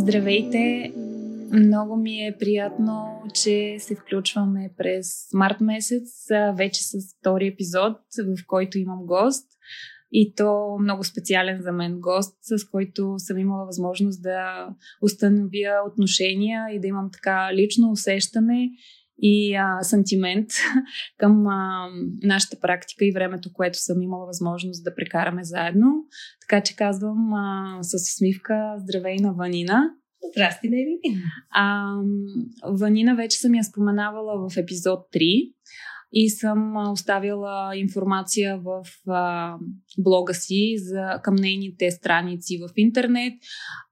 Здравейте! Много ми е приятно, че се включваме през март месец, вече с втори епизод, в който имам гост. И то много специален за мен гост, с който съм имала възможност да установя отношения и да имам така лично усещане и а, сантимент към а, нашата практика и времето, което съм имала възможност да прекараме заедно. Така че казвам а, с усмивка здравей на Ванина. Здрасти, Нели. А, Ванина вече съм я споменавала в епизод 3 и съм оставила информация в а, блога си за, към нейните страници в интернет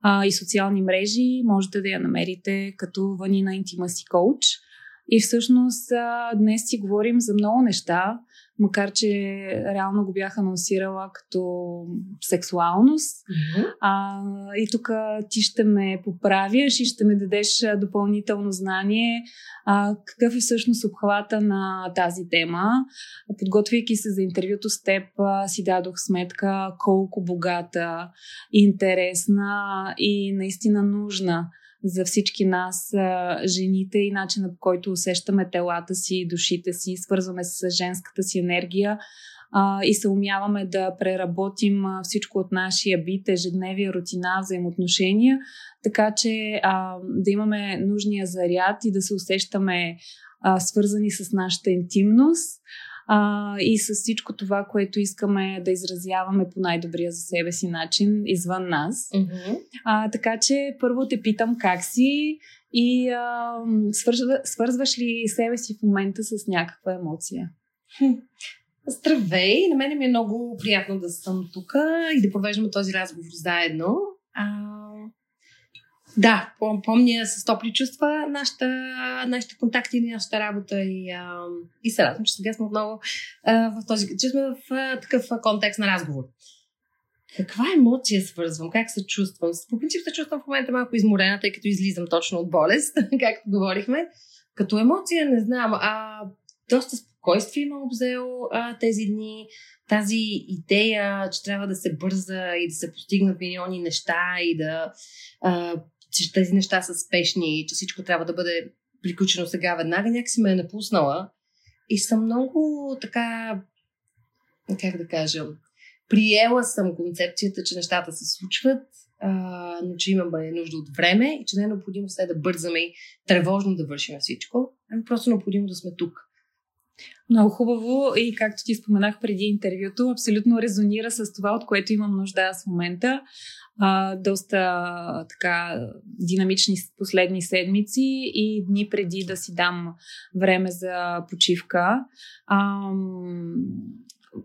а, и социални мрежи. Можете да я намерите като Ванина Intimacy Coach. И всъщност днес си говорим за много неща, макар че реално го бях анонсирала като сексуалност. Mm-hmm. А, и тук ти ще ме поправиш и ще ме дадеш допълнително знание а, какъв е всъщност обхвата на тази тема. Подготвяйки се за интервюто с теб, си дадох сметка колко богата, интересна и наистина нужна за всички нас, жените и начина по който усещаме телата си, душите си, свързваме с женската си енергия и се умяваме да преработим всичко от нашия бит, ежедневия, рутина, взаимоотношения, така че да имаме нужния заряд и да се усещаме свързани с нашата интимност а, и с всичко това, което искаме да изразяваме по най-добрия за себе си начин извън нас. Mm-hmm. А, така че първо те питам как си и а, свързва, свързваш ли себе си в момента с някаква емоция? Здравей! На мен ми е много приятно да съм тук и да провеждаме този разговор заедно. А, да, помня с топли чувства нашата, нашите контакти нашата работа и, а, и се радвам, че сега сме отново а, в този, че сме в а, такъв контекст на разговор. Каква емоция свързвам? Как се чувствам? По принцип се чувствам в момента малко изморена, тъй като излизам точно от болест, както говорихме. Като емоция не знам, а доста спокойствие ме обзел а, тези дни. Тази идея, че трябва да се бърза и да се постигнат милиони неща и да а, че тези неща са спешни и че всичко трябва да бъде приключено сега веднага, някакси ме е напуснала. И съм много така, как да кажа, приела съм концепцията, че нещата се случват, а, но че имаме нужда от време и че не е необходимо все да бързаме и тревожно да вършим всичко, ами просто е необходимо да сме тук. Много хубаво и както ти споменах преди интервюто, абсолютно резонира с това, от което имам нужда аз в момента. А, доста така динамични последни седмици и дни преди да си дам време за почивка. А,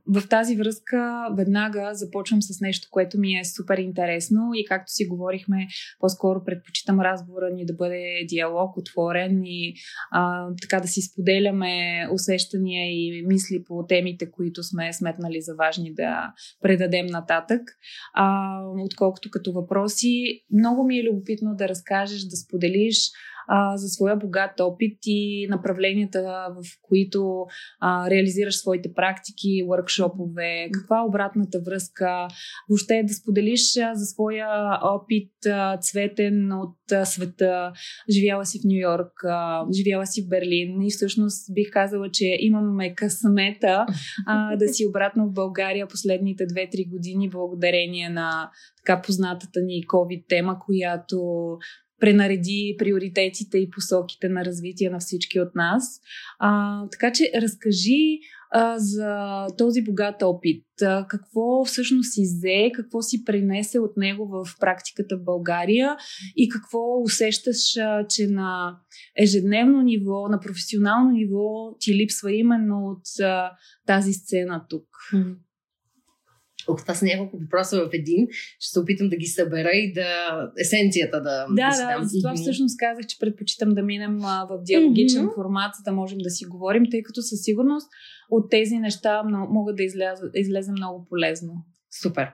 в тази връзка веднага започвам с нещо, което ми е супер интересно и както си говорихме, по-скоро предпочитам разговора ни да бъде диалог, отворен и а, така да си споделяме усещания и мисли по темите, които сме сметнали за важни да предадем нататък, а, отколкото като въпроси. Много ми е любопитно да разкажеш, да споделиш а, за своя богат опит и направленията, в които а, реализираш своите практики, въркшопове, каква е обратната връзка, въобще да споделиш а, за своя опит а, цветен от а, света. Живяла си в Нью Йорк, живяла си в Берлин и всъщност бих казала, че имаме късмета а, да си обратно в България последните 2-3 години благодарение на така познатата ни COVID тема, която пренареди приоритетите и посоките на развитие на всички от нас. А, така че разкажи а, за този богат опит. А, какво всъщност си взе, какво си пренесе от него в практиката в България и какво усещаш, а, че на ежедневно ниво, на професионално ниво ти липсва именно от а, тази сцена тук. Ох, това са няколко въпроса в един. Ще се опитам да ги събера и да есенцията да. Да, да, да за това всъщност казах, че предпочитам да минем а, в диалогичен mm-hmm. формат, за да можем да си говорим, тъй като със сигурност от тези неща могат да изляза, излезе много полезно. Супер.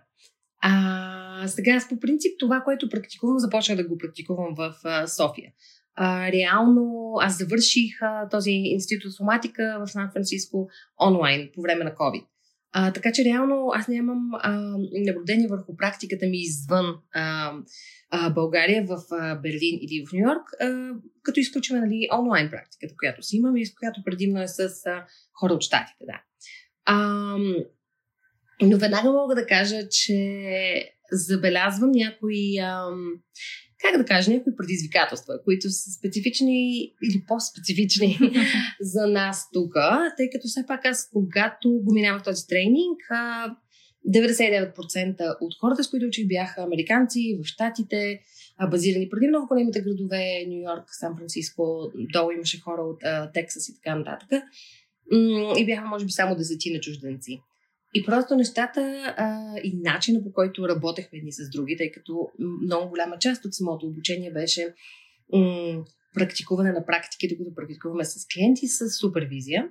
А, сега аз по принцип това, което практикувам, започнах да го практикувам в а, София. А, реално аз завърших а, този институт соматика в Сан Франциско онлайн по време на COVID. А, така че реално аз нямам наблюдение върху практиката ми извън а, а, България, в а, Берлин или в Нью Йорк, а, като изключваме нали, онлайн практиката, която си имам и с която предимно е с а, хора от щатите. Да. А, но веднага мога да кажа, че забелязвам някои, ам, как да кажа, някои предизвикателства, които са специфични или по-специфични за нас тук, тъй като все пак аз, когато го минавах този тренинг, а, 99% от хората, с които учих, бяха американци в Штатите, базирани предимно в големите градове, Нью Йорк, Сан Франциско, долу имаше хора от Тексас и така нататък. И бяха, може би, само десетина чужденци. И просто нещата а, и начина по който работехме едни с други, тъй като много голяма част от самото обучение беше м- практикуване на практики, докато практикуваме с клиенти с супервизия.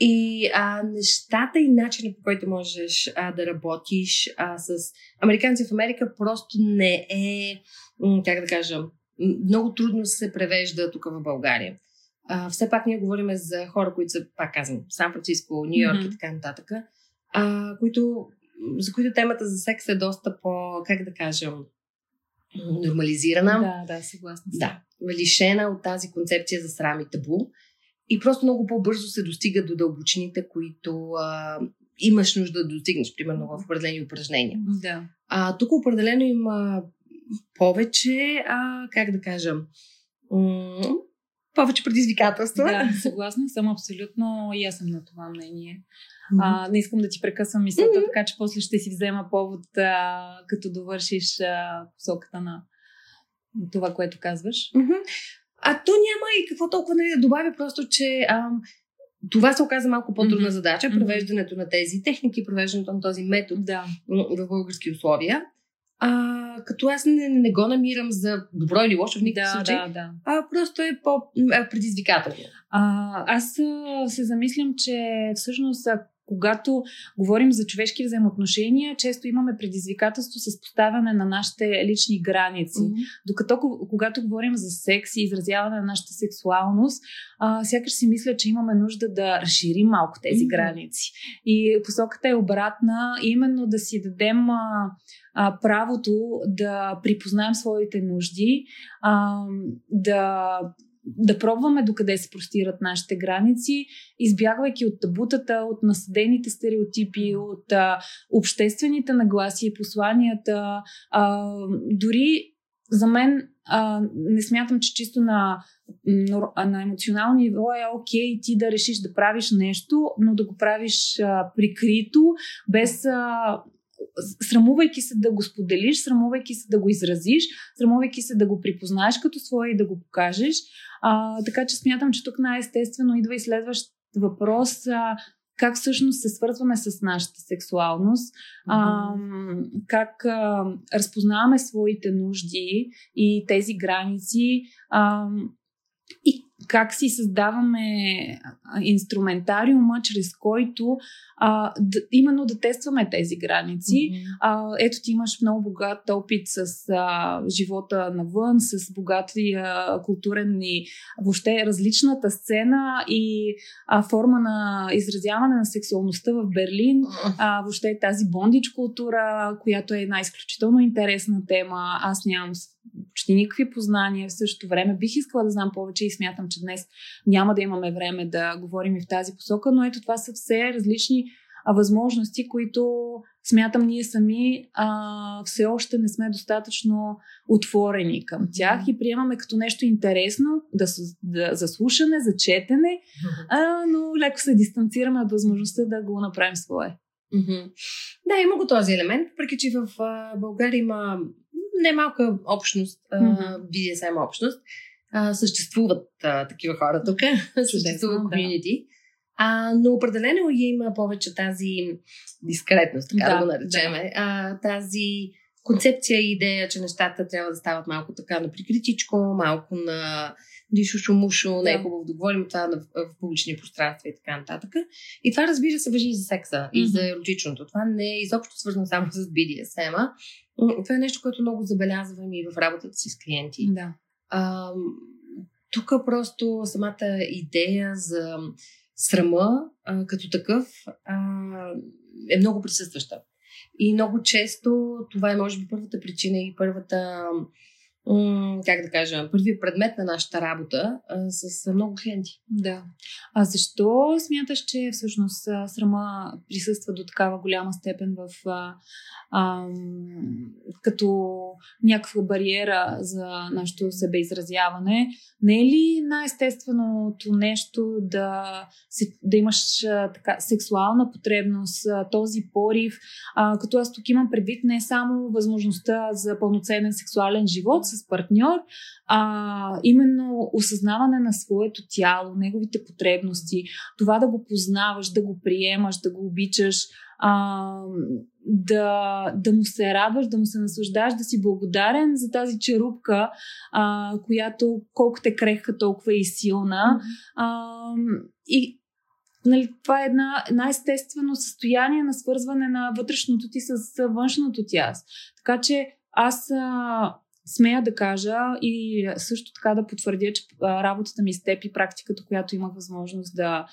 И а, нещата и начина по който можеш а, да работиш а, с американци в Америка просто не е, м- как да кажа, много трудно се превежда тук в България. А, все пак ние говорим за хора, които са, пак казвам, Сан Франциско, Нью Йорк mm-hmm. и така нататък а, които, за които темата за секс е доста по, как да кажем, нормализирана. Да, да, съгласна. Да, лишена от тази концепция за срам и табу. И просто много по-бързо се достига до дълбочините, които а, имаш нужда да достигнеш, примерно в определени упражнения. Да. А, тук определено има повече, а, как да кажа, м- повече предизвикателства. Да, съгласна съм абсолютно и аз съм на това мнение. Mm-hmm. А, не искам да ти прекъсвам мисълта, mm-hmm. така че после ще си взема повод, а, като довършиш а, посоката на това, което казваш. Mm-hmm. А то няма и какво толкова нали, да добавя, просто, че ам, това се оказа малко по-трудна mm-hmm. задача, провеждането на тези техники, провеждането на този метод да. в български условия. А, като аз не, не го намирам за добро или лошо в никакъв да, случай, да, да. а просто е по-предизвикателно. А, аз се замислям, че всъщност когато говорим за човешки взаимоотношения, често имаме предизвикателство с поставяне на нашите лични граници. Mm-hmm. Докато когато говорим за секс и изразяване на нашата сексуалност, а, сякаш си мисля, че имаме нужда да разширим малко тези mm-hmm. граници. И посоката е обратна, именно да си дадем а, а, правото да припознаем своите нужди, а, да да пробваме докъде се простират нашите граници, избягвайки от табутата, от насъдените стереотипи, от а, обществените нагласи и посланията. А, дори за мен а, не смятам, че чисто на, на емоционално ниво е окей ти да решиш да правиш нещо, но да го правиш а, прикрито, без а, срамувайки се да го споделиш, срамувайки се да го изразиш, срамувайки се да го припознаеш като свое и да го покажеш. А, така че смятам, че тук най-естествено идва и следващ въпрос. А, как всъщност се свързваме с нашата сексуалност, mm-hmm. а, как а, разпознаваме своите нужди и тези граници а, и как си създаваме инструментариума, чрез който а, да, именно да тестваме тези граници. Mm-hmm. А, ето ти имаш много богат опит с а, живота навън, с богатия културен и въобще различната сцена и а, форма на изразяване на сексуалността в Берлин. А, въобще тази бондич култура, която е една изключително интересна тема. Аз нямам почти никакви познания. В същото време бих искала да знам повече и смятам, че днес няма да имаме време да говорим и в тази посока, но ето това са все различни възможности, които смятам ние сами а, все още не сме достатъчно отворени към тях и приемаме като нещо интересно да, да, за слушане, за четене, а, но леко се дистанцираме от възможността да го направим свое. Mm-hmm. Да, има го този елемент, въпреки че в а, България има немалка общност, mm-hmm. BDSM общност. А, съществуват а, такива хора тук, съществува комьюнити. Да. А, но определено има повече тази дискретност, така да, да го наречем. Да. А, тази концепция и идея, че нещата трябва да стават малко така на прикритичко, малко на дишушо-мушо, да. не е хубаво да говорим това в, в публични пространства и така нататък. И това разбира се въжи и за секса, mm-hmm. и за еротичното. Това не е изобщо свързано само с BDSM-а. Това е нещо, което много забелязвам и в работата си с клиенти. Да. А, тук просто самата идея за срама а, като такъв а, е много присъстваща. И много често това е, може би, първата причина и първата как да кажа, първият предмет на нашата работа а, с много клиенти. Да. А защо смяташ, че всъщност срама присъства до такава голяма степен в а, а, като някаква бариера за нашето себеизразяване? Не е ли най-естественото нещо да, да имаш а, така, сексуална потребност, а, този порив? А, като аз тук имам предвид не само възможността за пълноценен сексуален живот с с партньор, а именно осъзнаване на своето тяло, неговите потребности, това да го познаваш, да го приемаш, да го обичаш, а, да, да му се радваш, да му се наслаждаш, да си благодарен за тази черупка, а, която колкото е крехка, толкова е и силна. А, и нали, това е една, една естествено състояние на свързване на вътрешното ти с външното ти аз. Така че аз а, смея да кажа и също така да потвърдя, че работата ми с теб и практиката, която имах възможност да,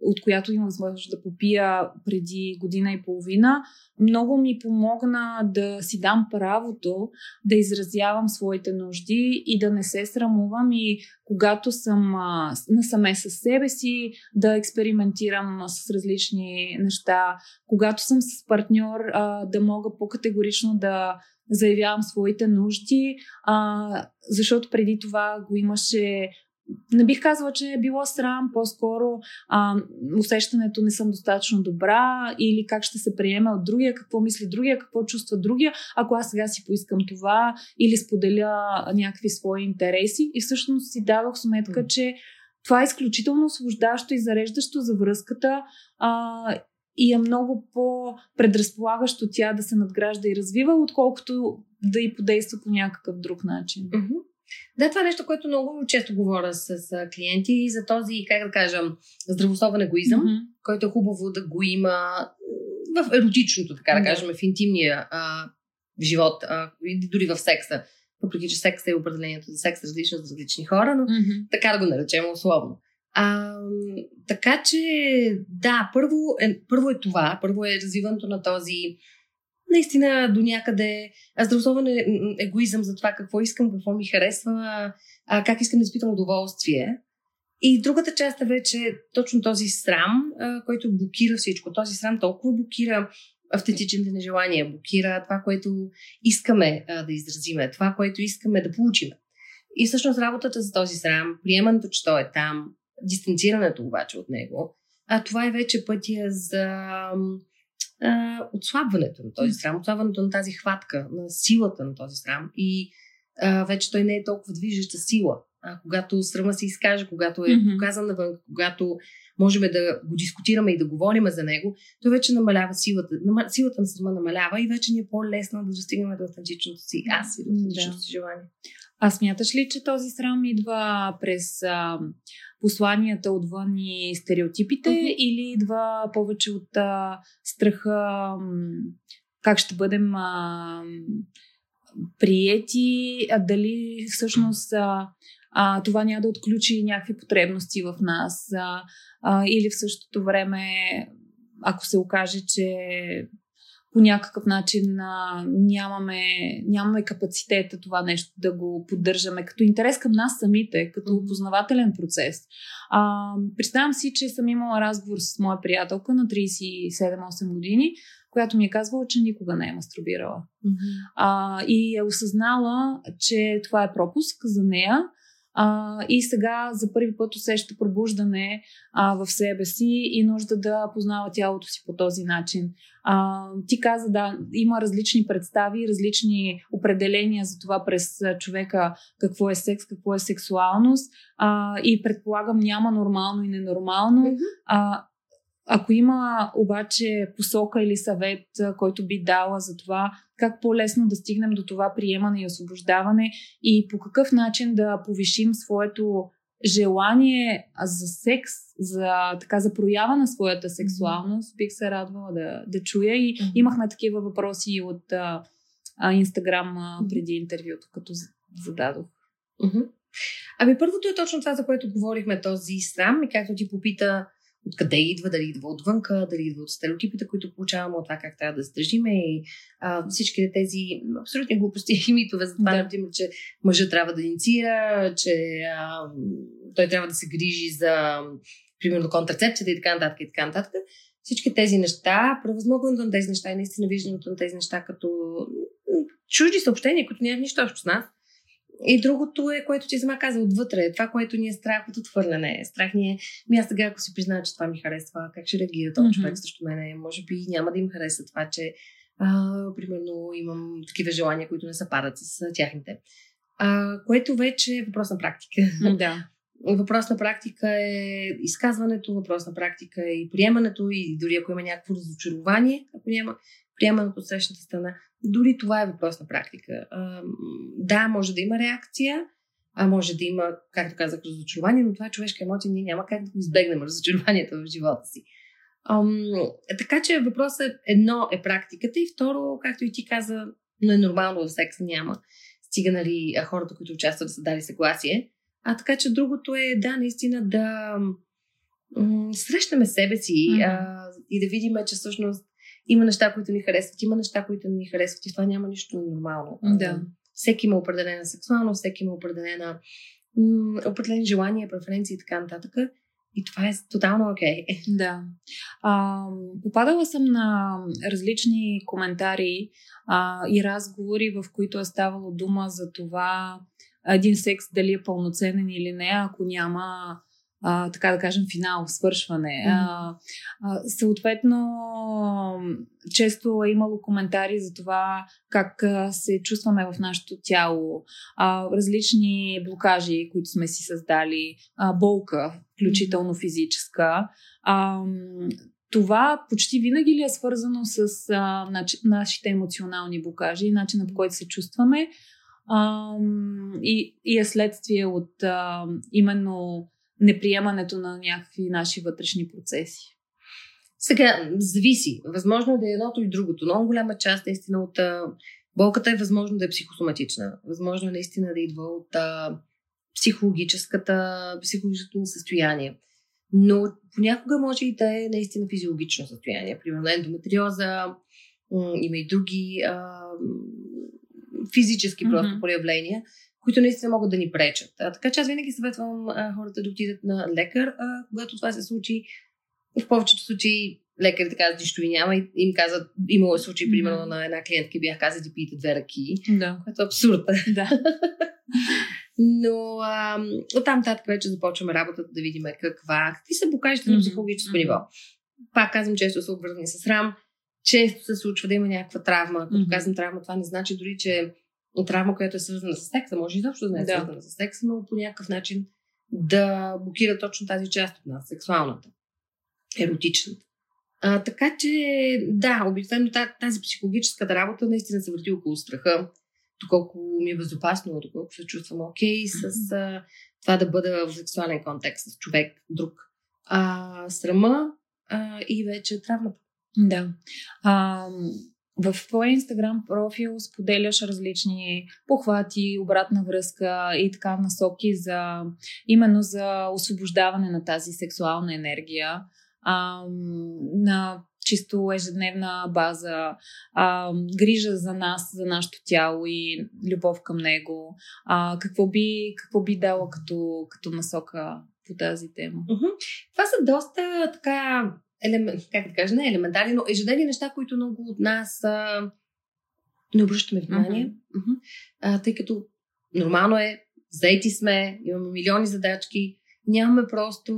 от която имах възможност да попия преди година и половина, много ми помогна да си дам правото да изразявам своите нужди и да не се срамувам и когато съм насаме с себе си, да експериментирам с различни неща. Когато съм с партньор, да мога по-категорично да заявявам своите нужди, а, защото преди това го имаше не бих казала, че е било срам, по-скоро а, усещането не съм достатъчно добра или как ще се приеме от другия, какво мисли другия, какво чувства другия, ако аз сега си поискам това или споделя някакви свои интереси. И всъщност си давах сметка, че това е изключително освобождащо и зареждащо за връзката а, и е много по-предразполагащо тя да се надгражда и развива, отколкото да и подейства по някакъв друг начин. Mm-hmm. Да, това е нещо, което много често говоря с, клиенти и за този, как да кажа, здравословен егоизъм, mm-hmm. който е хубаво да го има в еротичното, така да кажем, в интимния а, живот, а, и дори в секса. Въпреки, че секс е определението за секс различно за различни хора, но mm-hmm. така да го наречем условно. А, така че, да, първо е, първо е това. Първо е развиването на този наистина до някъде здравословен е, егоизъм за това какво искам, какво ми харесва, а, как искам да изпитам удоволствие. И другата част е вече точно този срам, а, който блокира всичко. Този срам толкова блокира автентичните нежелания, блокира това, което искаме а, да изразиме, това, което искаме да получим. И всъщност работата за този срам, приемането, че той е там, дистанцирането обаче от него, а това е вече пътя за а, отслабването на този срам, отслабването на тази хватка, на силата на този срам и а, вече той не е толкова движеща сила. А когато срама се изкаже, когато е mm-hmm. показан навън, когато можем да го дискутираме и да говорим за него, то вече намалява силата. Силата на срама намалява и вече ни е по-лесно да достигнем до автентичното си аз и до автентичното да. си желание. А смяташ ли, че този срам идва през а, посланията отвън и стереотипите uh-huh. или идва повече от а, страха как ще бъдем а, приети, а дали всъщност а, а, това няма да отключи някакви потребности в нас а, а, или в същото време ако се окаже, че по някакъв начин а, нямаме, нямаме капацитета това нещо да го поддържаме като интерес към нас самите, като познавателен процес. А, представям си, че съм имала разговор с моя приятелка на 37-8 години, която ми е казвала, че никога не е мастурбирала. Mm-hmm. А, и е осъзнала, че това е пропуск за нея а, и сега за първи път усеща пробуждане а, в себе си и нужда да познава тялото си по този начин. А, ти каза, да, има различни представи, различни определения за това през човека какво е секс, какво е сексуалност а, и предполагам няма нормално и ненормално. Mm-hmm. А, ако има обаче посока или съвет, който би дала за това как по-лесно да стигнем до това приемане и освобождаване и по какъв начин да повишим своето желание за секс, за, така, за проява на своята сексуалност, бих се радвала да, да чуя. И mm-hmm. имахме такива въпроси от а, Инстаграм преди интервюто, като зададох. Mm-hmm. Ами първото е точно това, за което говорихме, този срам и както ти попита откъде идва, дали идва отвънка, дали идва от стереотипите, които получаваме, от това как трябва да се държиме и а, всички тези абсолютни глупости и митове за това, да. например, че мъжът трябва да инициира, че а, той трябва да се грижи за примерно контрацепцията и така нататък и така нататък. Всички тези неща, превъзмогването на тези неща и наистина виждането на тези неща като чужди съобщения, които нямат нищо общо с нас, и другото е, което ти сама каза, отвътре. Това, което ни е страх от отвърляне. Страх ни е, ми аз сега, ако си призная, че това ми харесва, как ще реагира този mm-hmm. човек срещу мене? Може би няма да им хареса това, че а, примерно имам такива желания, които не съпадат с тяхните. А, което вече е въпрос на практика. Да. Въпрос на практика е изказването, въпрос на практика е и приемането, и дори ако има някакво разочарование, ако няма приемането от срещната страна, дори това е въпрос на практика. А, да, може да има реакция, а може да има, както казах, разочарование, но това е човешка емоция, ние няма как да го избегнем разочарованието в живота си. Ам, така че въпросът едно е практиката и второ, както и ти каза, но е нормално в секса няма. Стига, нали, хората, които участват да са дали съгласие. А така че другото е, да, наистина да м- срещаме себе си mm-hmm. а, и да видим, че всъщност има неща, които ни харесват, има неща, които не ни харесват и това няма нищо нормално. Да. Всеки има определена сексуалност, всеки има определена м- определени желания, преференции и така нататък. И това е тотално окей. Okay. Да. А, попадала съм на различни коментари а, и разговори, в които е ставало дума за това един секс дали е пълноценен или не, ако няма а, така да кажем, финал, свършване. Mm-hmm. А, а, съответно, често е имало коментари за това как а, се чувстваме в нашето тяло, а, различни блокажи, които сме си създали, а, болка, включително физическа. А, това почти винаги ли е свързано с а, нач... нашите емоционални блокажи, начина по който се чувстваме а, и, и е следствие от а, именно неприемането на някакви наши вътрешни процеси. Сега, зависи. Възможно е да е едното и другото. Много голяма част наистина от болката е възможно да е психосоматична. Възможно е наистина да идва от а, психологическата, психологическото ни състояние. Но понякога може и да е наистина физиологично състояние. Примерно ендометриоза, има и други а, физически просто mm-hmm. проявления, които наистина могат да ни пречат. А, така че аз винаги съветвам а, хората да отидат на лекар, а, когато това се случи. В повечето случаи лекарите казват, нищо ви няма и им казват, имало е случай, примерно, mm-hmm. на една клиентка бях казали да пиете две ръки, да. което е абсурд. Да. Но а, оттам татък вече започваме работата да видим каква, какви са покажите mm-hmm. на психологическо mm-hmm. ниво. Пак казвам, често са обвързани с рам, често се случва да има някаква травма. Като mm-hmm. казвам травма, това не значи дори, че травма, която е свързана с секса, може изобщо да не е да. свързана с секса, но по някакъв начин да блокира точно тази част от нас, сексуалната, еротичната. А, така че, да, обикновено тази психологическата работа наистина се върти около страха, доколко ми е безопасно, доколко се чувствам окей okay, с а, това да бъда в сексуален контекст с човек, друг. А, срама а, и вече травмата. Да. А, в твоя инстаграм профил споделяш различни похвати, обратна връзка и така насоки за именно за освобождаване на тази сексуална енергия а, на чисто ежедневна база, а, грижа за нас, за нашето тяло и любов към него. А, какво, би, какво би дала като, като насока по тази тема? Това са доста така елемент, как да кажа, не елементарни, но ежедневни неща, които много от нас а, не обръщаме внимание. Mm-hmm. А, тъй като нормално е, заети сме, имаме милиони задачки, нямаме просто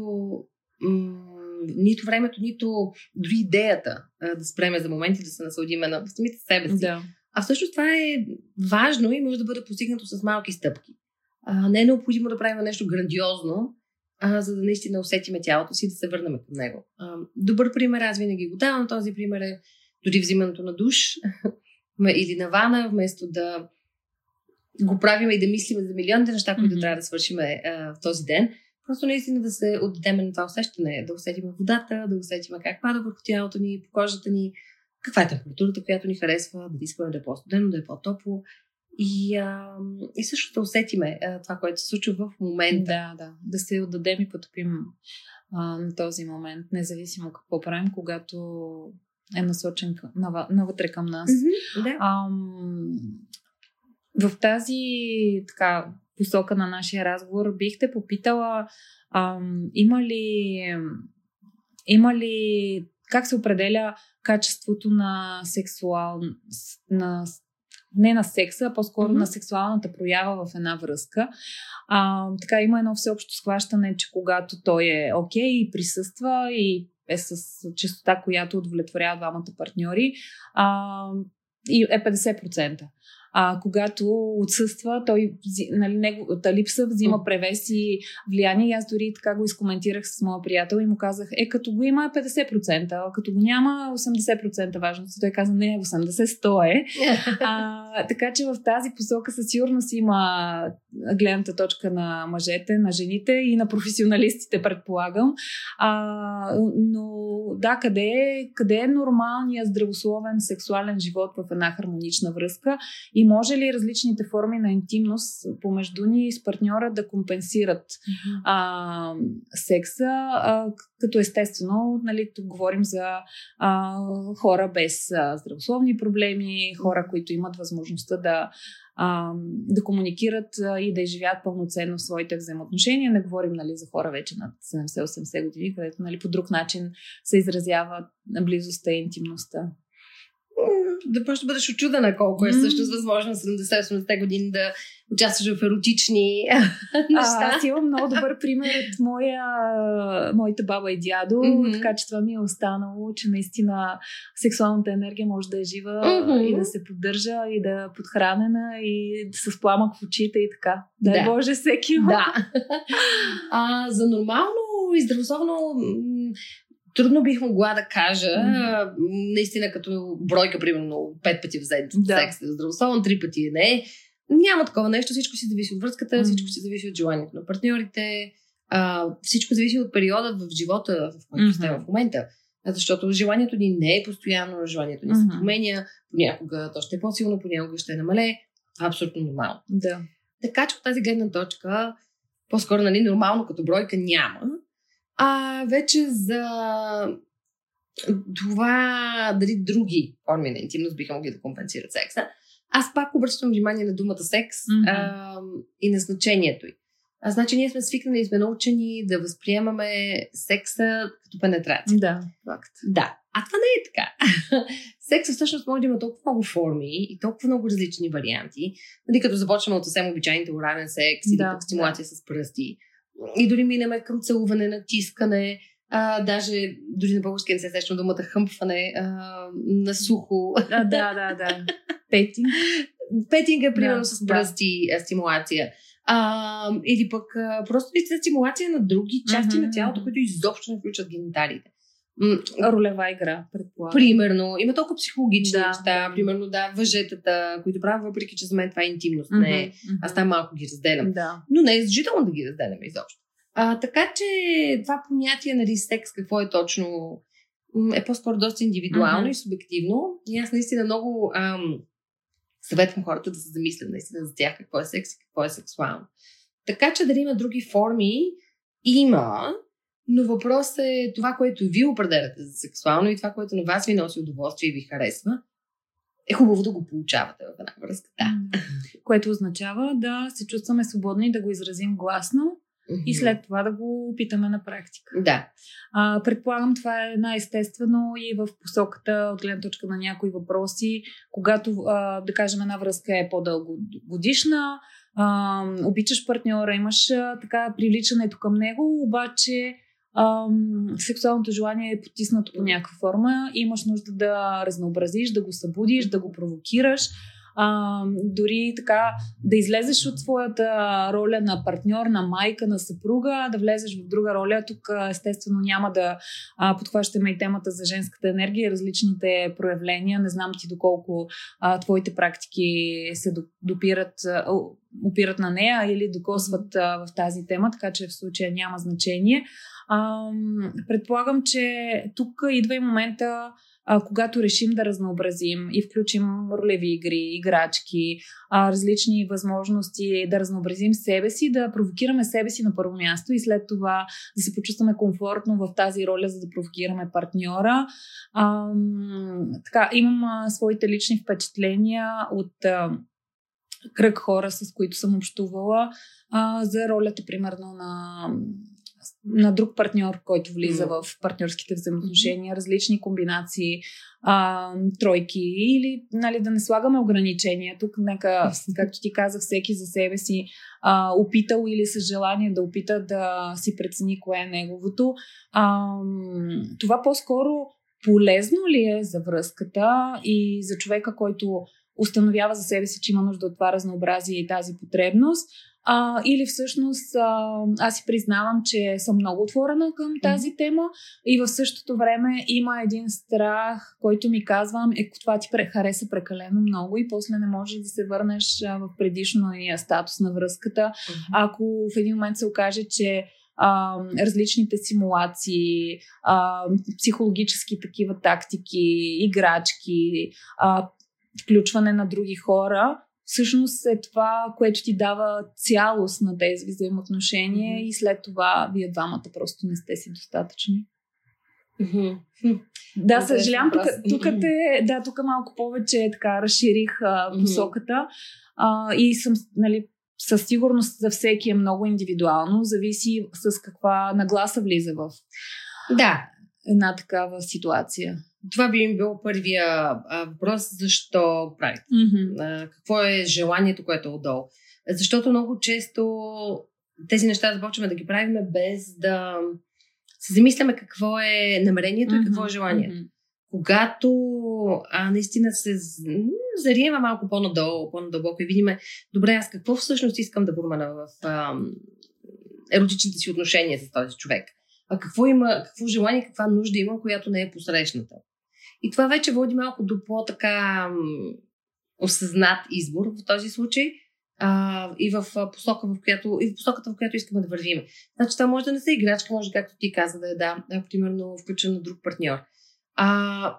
м- нито времето, нито дори идеята а, да спреме за моменти да се насладиме на самите себе си. Да. А всъщност това е важно и може да бъде постигнато с малки стъпки. А, не е необходимо да правим нещо грандиозно, а, за да наистина усетиме тялото си и да се върнем към него. А, добър пример, аз винаги го давам. Този пример е дори взимането на душ или на вана, вместо да го правим и да мислим за милионите неща, които mm-hmm. трябва да свършим в този ден. Просто наистина да се отдадем на това усещане, да усетим водата, да усетим как пада върху тялото ни, по кожата ни, каква е температурата, която ни харесва, дали искаме да е по-студено, да е по-топло. И, а, и също да усетиме а, това, което се случва в момента. Да, да. Да се отдадем и потопим а, на този момент, независимо какво правим, когато е насочен към, навътре към нас. Mm-hmm, да. Ам, в тази така посока на нашия разговор бих те попитала ам, има ли има ли как се определя качеството на сексуал на не на секса, а по-скоро mm-hmm. на сексуалната проява в една връзка. А, така има едно всеобщо схващане, че когато той е окей okay, и присъства и е с частота, която удовлетворява двамата партньори, а, и е 50%. А когато отсъства, той, нали, неговата липса взима превес и влияние. И аз дори така го изкоментирах с моя приятел и му казах, е, като го има 50%, а като го няма 80% важност. Той каза, не, 80-100 е. а, така че в тази посока със сигурност има гледната точка на мъжете, на жените и на професионалистите, предполагам. А, но да, къде е, къде е нормалният здравословен сексуален живот в една хармонична връзка? И може ли различните форми на интимност помежду ни и с партньора да компенсират а, секса, а, като естествено, нали, тук говорим за а, хора без а, здравословни проблеми, хора, които имат възможността да да комуникират и да изживят пълноценно своите взаимоотношения. Не говорим нали, за хора вече над 70-80 години, където нали, по друг начин се изразява близостта и интимността да да бъдеш очудена колко е също възможно 70-80 години да участваш в еротични неща. А, аз имам много добър пример от моя, моите баба и дядо, mm-hmm. така че това ми е останало, че наистина сексуалната енергия може да е жива mm-hmm. и да се поддържа и да е подхранена и с пламък в очите и така. Дай да. Боже, всеки Да. а, за нормално и здравословно трудно бих могла да кажа, наистина като бройка, примерно, пет пъти в да. секс е здравословно, три пъти не. Няма такова нещо, всичко си зависи от връзката, всичко си зависи от желанието на партньорите, а, всичко зависи от периода в живота, в който mm-hmm. сте в момента. Защото желанието ни не е постоянно, желанието ни mm-hmm. се променя, понякога то ще е по-силно, понякога ще е намале. Абсолютно нормално. Да. Така че от тази гледна точка, по-скоро, нали, нормално като бройка няма, а вече за това дали други форми на интимност биха могли да компенсират секса, аз пак обръщам внимание на думата секс mm-hmm. а, и на значението й. А, значи ние сме свикнали и сме научени да възприемаме секса като пенетрация. Да, факт. Да. А това не е така. Секса всъщност може да има толкова много форми и толкова много различни варианти. Нали, като започваме от съвсем обичайните орален секс да, или пък стимулация да. с пръсти и дори минеме към целуване, натискане, а, даже дори на български не се срещам думата хъмпване а, на сухо. А, да, да, да. Петинг. Петинг е примерно да, с пръсти да. стимулация. А, или пък а, просто ли стимулация на други части mm-hmm. на тялото, които изобщо не включват гениталите. Ролева игра, предполагам. Примерно. Има толкова психологични да, неща. Примерно, да, въжетата, които правя, въпреки че за мен това е интимност. Mm-hmm. Не, аз там малко ги разделям. Да. Но не е задължително да ги разделяме изобщо. А, така че това понятие, нали, секс, какво е точно, е по-скоро доста индивидуално mm-hmm. и субективно. И аз наистина много ам, съветвам хората да се замислят наистина за тях какво е секс и какво е сексуално. Така че дали има други форми, има, но въпросът е това, което вие определяте за сексуално и това, което на вас ви носи удоволствие и ви харесва. Е хубаво да го получавате в една връзка. Да. Което означава да се чувстваме свободни да го изразим гласно mm-hmm. и след това да го опитаме на практика. Да. А, предполагам, това е най-естествено и в посоката, от гледна точка на някои въпроси, когато, а, да кажем, една връзка е по-дълго годишна, а, обичаш партньора, имаш а, така привличането към него, обаче ам, сексуалното желание е потиснато по някаква форма имаш нужда да разнообразиш, да го събудиш, да го провокираш. А, дори така да излезеш от своята роля на партньор, на майка, на съпруга, да влезеш в друга роля. Тук естествено няма да а, подхващаме и темата за женската енергия, различните проявления. Не знам ти доколко а, твоите практики се допират, опират на нея или докосват а, в тази тема, така че в случая няма значение. Предполагам, че тук идва и момента а, когато решим да разнообразим и включим ролеви игри, играчки, а, различни възможности да разнообразим себе си, да провокираме себе си на първо място и след това да се почувстваме комфортно в тази роля, за да провокираме партньора. А, така, имам а, своите лични впечатления от а, кръг хора, с които съм общувала, а, за ролята, примерно, на на друг партньор, който влиза mm. в партньорските взаимоотношения, различни комбинации, а, тройки или нали, да не слагаме ограничения. Тук нека, както ти каза, всеки за себе си а, опитал или с желание да опита да си прецени кое е неговото. А, това по-скоро полезно ли е за връзката и за човека, който установява за себе си, че има нужда от това разнообразие и тази потребност, а, или всъщност а, аз си признавам, че съм много отворена към тази тема. И в същото време има един страх, който ми казвам, е това ти хареса прекалено много и после не можеш да се върнеш в предишния статус на връзката. Ако в един момент се окаже, че а, различните симулации, а, психологически такива тактики, играчки, а, включване на други хора, всъщност е това, което ти дава цялост на тези взаимоотношения mm-hmm. и след това вие двамата просто не сте си достатъчни. Mm-hmm. Да, съжалявам, тук, тук, те, да, тук малко повече така разширих а, посоката а, и съм, нали, със сигурност за всеки е много индивидуално, зависи с каква нагласа влиза в да. една такава ситуация. Това би ми бил първия а, въпрос, защо правите. Mm-hmm. А, какво е желанието, което е отдолу. Защото много често тези неща започваме да ги правим без да се замисляме какво е намерението mm-hmm. и какво е желанието. Mm-hmm. Когато а, наистина се зариема малко по-надолу, по-надълбоко и видим, добре, аз какво всъщност искам да променя в а, еротичните си отношения с този човек. А какво има, какво желание, каква нужда има, която не е посрещната. И това вече води малко до по-така осъзнат избор в този случай а, и в посока, в която, и в посоката, в която искаме да вървим. Значи това може да не са играчка, може, както ти каза, да е да, да примерно включен на друг партньор. А,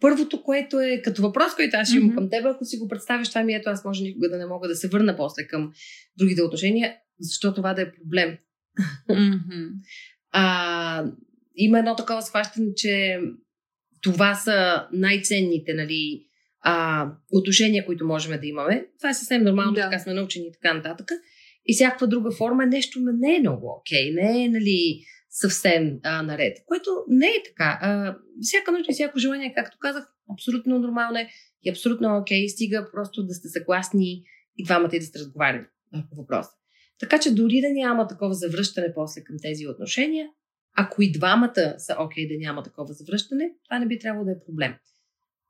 първото, което е като въпрос, който аз имам mm-hmm. към теб, ако си го представиш, това ми ето, аз може никога да не мога да се върна после към другите отношения, защо това да е проблем. Mm-hmm. а, има едно такова схващане, че това са най-ценните нали, а, отношения, които можем да имаме. Това е съвсем нормално, да. така сме научени и така нататък. И всякаква друга форма нещо не е много окей, не е нали, съвсем а, наред. Което не е така. А, всяка нужда и всяко желание, както казах, абсолютно нормално е и абсолютно окей. Стига просто да сте съгласни и двамата и да сте разговаряли по въпроса. Така че дори да няма такова завръщане после към тези отношения, ако и двамата са окей okay, да няма такова завръщане, това не би трябвало да е проблем.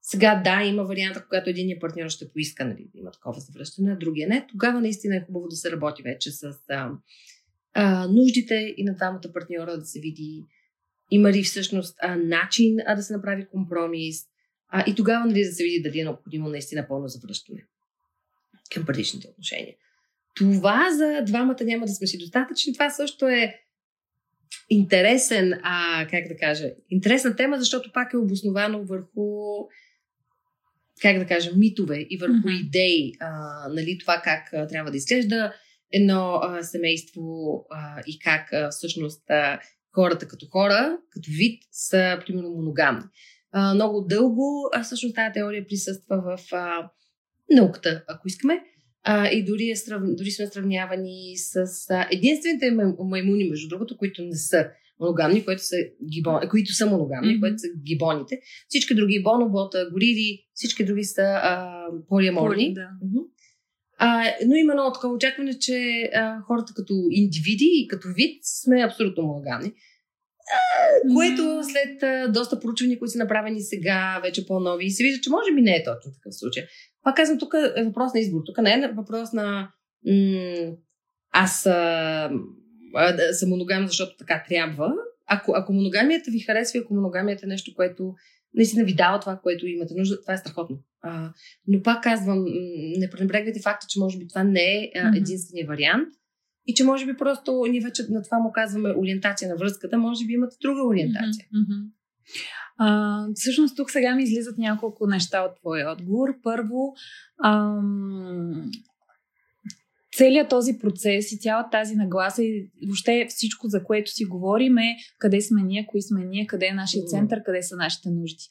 Сега да, има варианта, когато един партньор ще поиска нали, да има такова завръщане, а другия не. Тогава наистина е хубаво да се работи вече с а, а, нуждите и на двамата партньора да се види има ли всъщност а, начин а, да се направи компромис а, и тогава нали, да се види дали е необходимо наистина пълно завръщане към предишните отношения. Това за двамата няма да сме си достатъчни. Това също е интересен, а, как да кажа, интересна тема, защото пак е обосновано върху как да кажа, митове и върху mm-hmm. идеи, а, нали, това как а, трябва да изглежда едно а, семейство а, и как а, всъщност а, хората като хора, като вид, са примерно моногамни. А, много дълго а, всъщност тази теория присъства в а, науката, ако искаме. А, и дори, е срав... дори сме сравнявани с а, единствените маймуни, между другото, които не са моногамни, които са, гибон... които са моногамни, mm-hmm. които са гибоните. Всички други, бонобота, горили, всички други са а, полиаморни. да. mm-hmm. А, но има едно такова очакване, че а, хората като индивиди и като вид сме абсолютно моногамни. А, което след а, доста проучвания, които са направени сега, вече по-нови, се вижда, че може би не е точно такъв случай. Пак казвам, тук е въпрос на избор. Тук не е въпрос на м- аз а, а, съм моногам, защото така трябва. Ако, ако моногамията ви харесва, ако моногамията е нещо, което наистина ви дава това, което имате нужда, това е страхотно. А, но пак казвам, не пренебрегвайте факта, че може би това не е единствения вариант и че може би просто ние вече на това му казваме ориентация на връзката, може би имате друга ориентация. Mm-hmm. А, всъщност тук сега ми излизат няколко неща от твоя отговор. Първо, ам, целият този процес и цялата тази нагласа и въобще всичко, за което си говорим е къде сме ние, кои сме ние, къде е нашия център, къде са нашите нужди.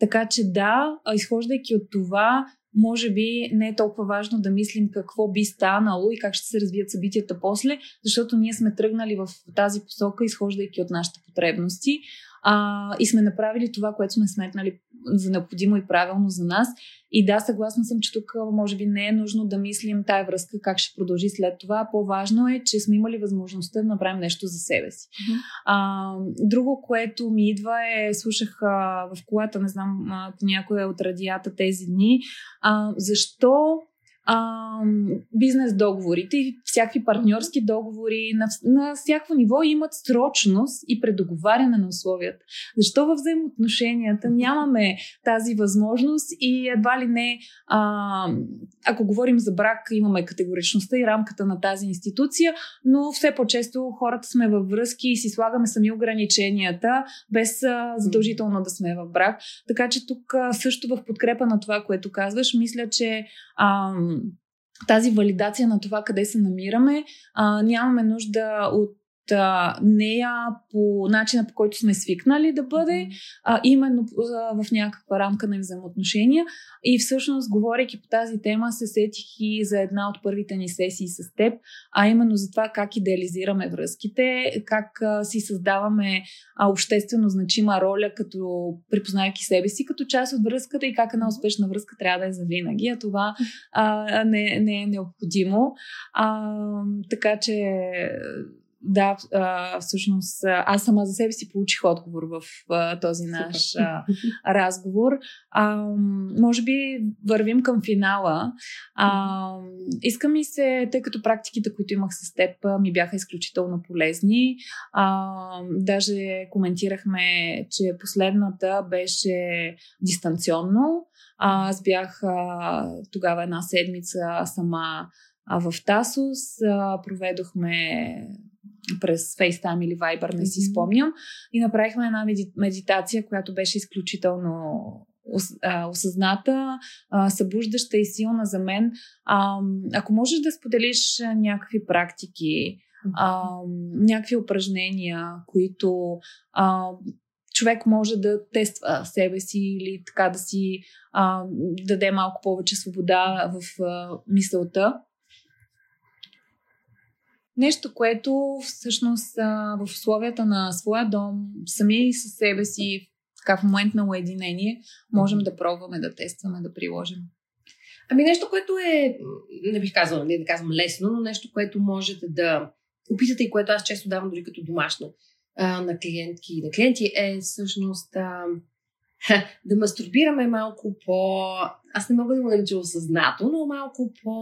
Така че да, изхождайки от това, може би не е толкова важно да мислим какво би станало и как ще се развият събитията после, защото ние сме тръгнали в тази посока, изхождайки от нашите потребности а, и сме направили това, което сме сметнали за необходимо и правилно за нас. И да, съгласна съм, че тук може би не е нужно да мислим тая връзка как ще продължи след това. По-важно е, че сме имали възможността да направим нещо за себе си. Mm-hmm. А, друго, което ми идва е, слушах а, в колата, не знам, а, по някоя от радията тези дни, а, защо а, бизнес договорите и всякакви партньорски договори на, на всяко ниво имат срочност и предоговаряне на условията. Защо във взаимоотношенията нямаме тази възможност и едва ли не, а, ако говорим за брак, имаме категоричността и рамката на тази институция, но все по-често хората сме във връзки и си слагаме сами ограниченията, без а, задължително да сме в брак. Така че тук а, също в подкрепа на това, което казваш, мисля, че а, тази валидация на това къде се намираме. А, нямаме нужда от а, нея по начина по който сме свикнали да бъде, а, именно а, в някаква рамка на взаимоотношения. И всъщност, говорейки по тази тема, се сетих и за една от първите ни сесии с теб, а именно за това как идеализираме връзките, как а, си създаваме а, обществено значима роля, като припознайки себе си като част от връзката и как една успешна връзка трябва да е завинаги, а това а, не, не е необходимо. А, така че да, а, всъщност аз сама за себе си получих отговор в а, този наш а, разговор. А, може би вървим към финала. А, искам ми се, тъй като практиките, които имах с теб, ми бяха изключително полезни. А, даже коментирахме, че последната беше дистанционно. Аз бях а, тогава една седмица сама а, в Тасос. А, проведохме през FaceTime или Viber, не си спомням. И направихме една медитация, която беше изключително осъзната, събуждаща и силна за мен. Ако можеш да споделиш някакви практики, някакви упражнения, които човек може да тества себе си или така да си даде малко повече свобода в мисълта, Нещо, което всъщност в условията на своя дом, сами със себе си, така в момент на уединение, можем да пробваме да тестваме, да приложим. Ами нещо, което е, не бих казала, не да казвам лесно, но нещо, което можете да опитате и което аз често давам дори като домашно а, на клиентки и на клиенти е всъщност а, да мастурбираме малко по... Аз не мога да го нарича осъзнато, но малко по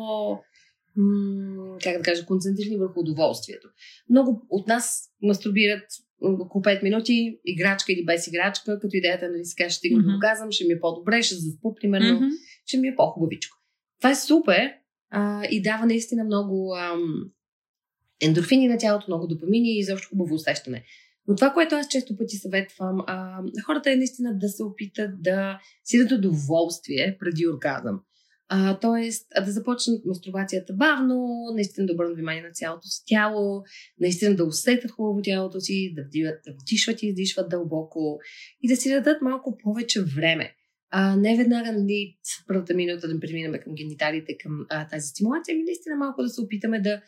как да кажа, концентрирани върху удоволствието. Много от нас мастурбират около 5 минути, играчка или без играчка, като идеята нали, сега ще стигна mm-hmm. до казвам, ще ми е по-добре, ще заспу, примерно, mm-hmm. ще ми е по-хубавичко. Това е супер а, и дава наистина много ам, ендорфини на тялото, много допамини и защо хубаво усещане. Но това, което аз често пъти съветвам, а, хората е наистина да се опитат да си дадат удоволствие преди оргазъм. А, тоест, да започнат мастурбацията бавно, наистина да обърнат внимание на цялото си тяло, наистина да усетят хубаво тялото си, да, вдиват, да вдишват и издишват дълбоко и да си дадат малко повече време. А, не веднага, нали, първата минута да преминем към гениталите, към а, тази стимулация, ами наистина малко да се опитаме да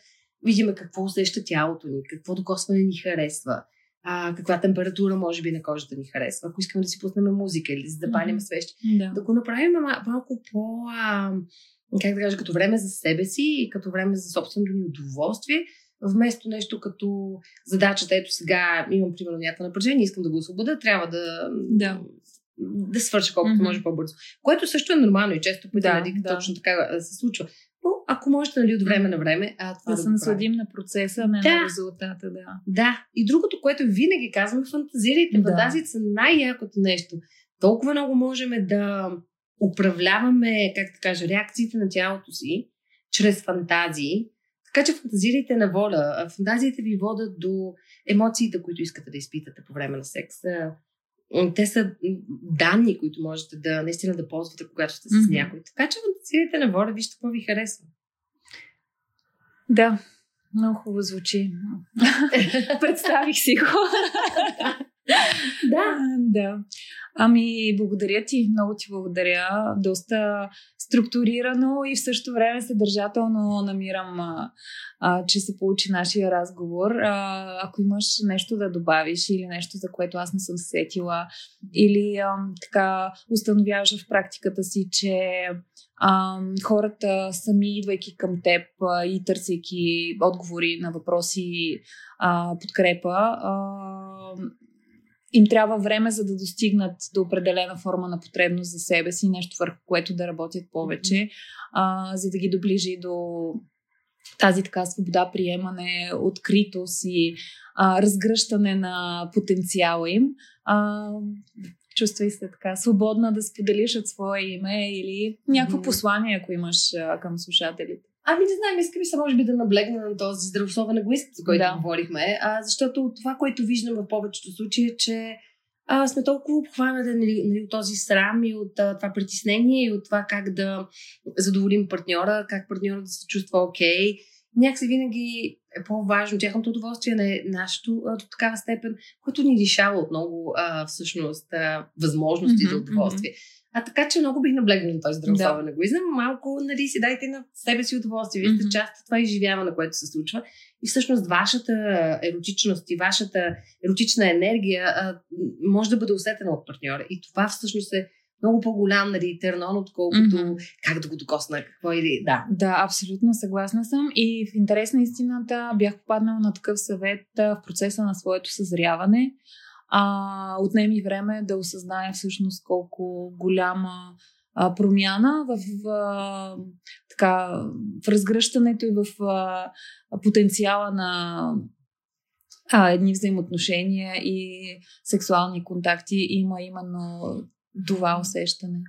видим какво усеща тялото ни, какво докосване ни харесва, а, каква температура може би на кожата ни харесва. Ако искаме да си пуснем музика или да запалим mm-hmm. свещи, да. да го направим малко по, а, как да кажа, като време за себе си и като време за собственото ни удоволствие, вместо нещо като задачата, ето сега имам примерно някакво напрежение, искам да го освобода, трябва да, да. да свърша колкото mm-hmm. може по-бързо. Което също е нормално и често пъти да, нали, да. точно така се случва. Но ако можете, нали, от време на време. А, това да, да се насладим на процеса, не да. на резултата, да. Да. И другото, което винаги казваме, фантазирайте. Да. Фантазиите са най-якото нещо. Толкова много можем да управляваме, как да кажа, реакциите на тялото си чрез фантазии. Така че фантазирайте на воля. Фантазиите ви водят до емоциите, които искате да изпитате по време на секса те са данни, които можете да наистина да ползвате, когато сте с mm-hmm. някой. Така че фантазирайте на воля, вижте какво ви харесва. Да, много хубаво звучи. Представих си го. Да. да. Ами, благодаря ти. Много ти благодаря. Доста структурирано и в същото време съдържателно намирам, а, а, че се получи нашия разговор. А, ако имаш нещо да добавиш или нещо, за което аз не съм сетила, или а, така установяваш в практиката си, че а, хората сами, идвайки към теб а, и търсейки отговори на въпроси, а, подкрепа, а, им трябва време за да достигнат до определена форма на потребност за себе си, нещо върху което да работят повече, а, за да ги доближи до тази така свобода, приемане, откритост и а, разгръщане на потенциала им. А, чувствай се така свободна да споделиш от свое име или някакво послание, ако имаш а, към слушателите. Ами не знам, искам се може би да наблегна на този здравословен егоист, за който да. говорихме, а, защото това, което виждам в повечето случаи е, че а, сме толкова обхванати нали, нали, от този срам и от а, това притеснение и от това как да задоволим партньора, как партньора да се чувства окей. Okay. Някакси винаги е по-важно тяхното удоволствие на нашето а, до такава степен, което ни лишава от много а, всъщност а, възможности mm-hmm, за удоволствие. Mm-hmm. А така че много бих наблегнал на този здравословен да. егоизъм. Малко, нали, си дайте на себе си удоволствие. Вие сте mm-hmm. част от това изживяване, което се случва. И всъщност вашата еротичност и вашата еротична енергия а, може да бъде усетена от партньора. И това всъщност е много по-голям нали, тернон, отколкото mm-hmm. как да го докосна, какво или да. Да, абсолютно съгласна съм. И в интерес на истината бях попаднала на такъв съвет в процеса на своето съзряване а, отнеми време да осъзная всъщност колко голяма а, промяна в, а, така, в разгръщането и в а, потенциала на а, едни взаимоотношения и сексуални контакти има именно това усещане.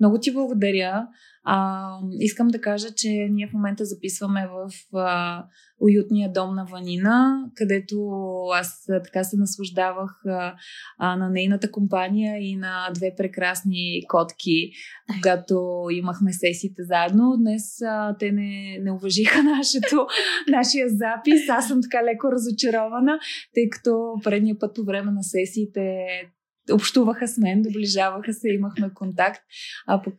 Много ти благодаря. А, искам да кажа, че ние в момента записваме в а, уютния дом на Ванина, където аз така се наслаждавах а, а, на нейната компания и на две прекрасни котки, когато имахме сесиите заедно. Днес а, те не, не уважиха нашето, нашия запис. Аз съм така леко разочарована, тъй като предния път по време на сесиите общуваха с мен, доближаваха се, имахме контакт, а пък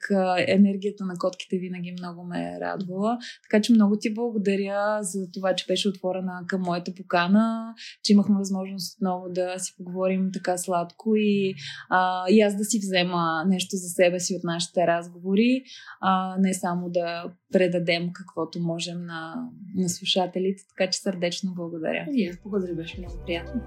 енергията на котките винаги много ме е радвала. Така че много ти благодаря за това, че беше отворена към моята покана, че имахме възможност отново да си поговорим така сладко и, а, и аз да си взема нещо за себе си от нашите разговори, а, не само да предадем каквото можем на, на слушателите. Така че сърдечно благодаря. И аз благодаря, беше много приятно.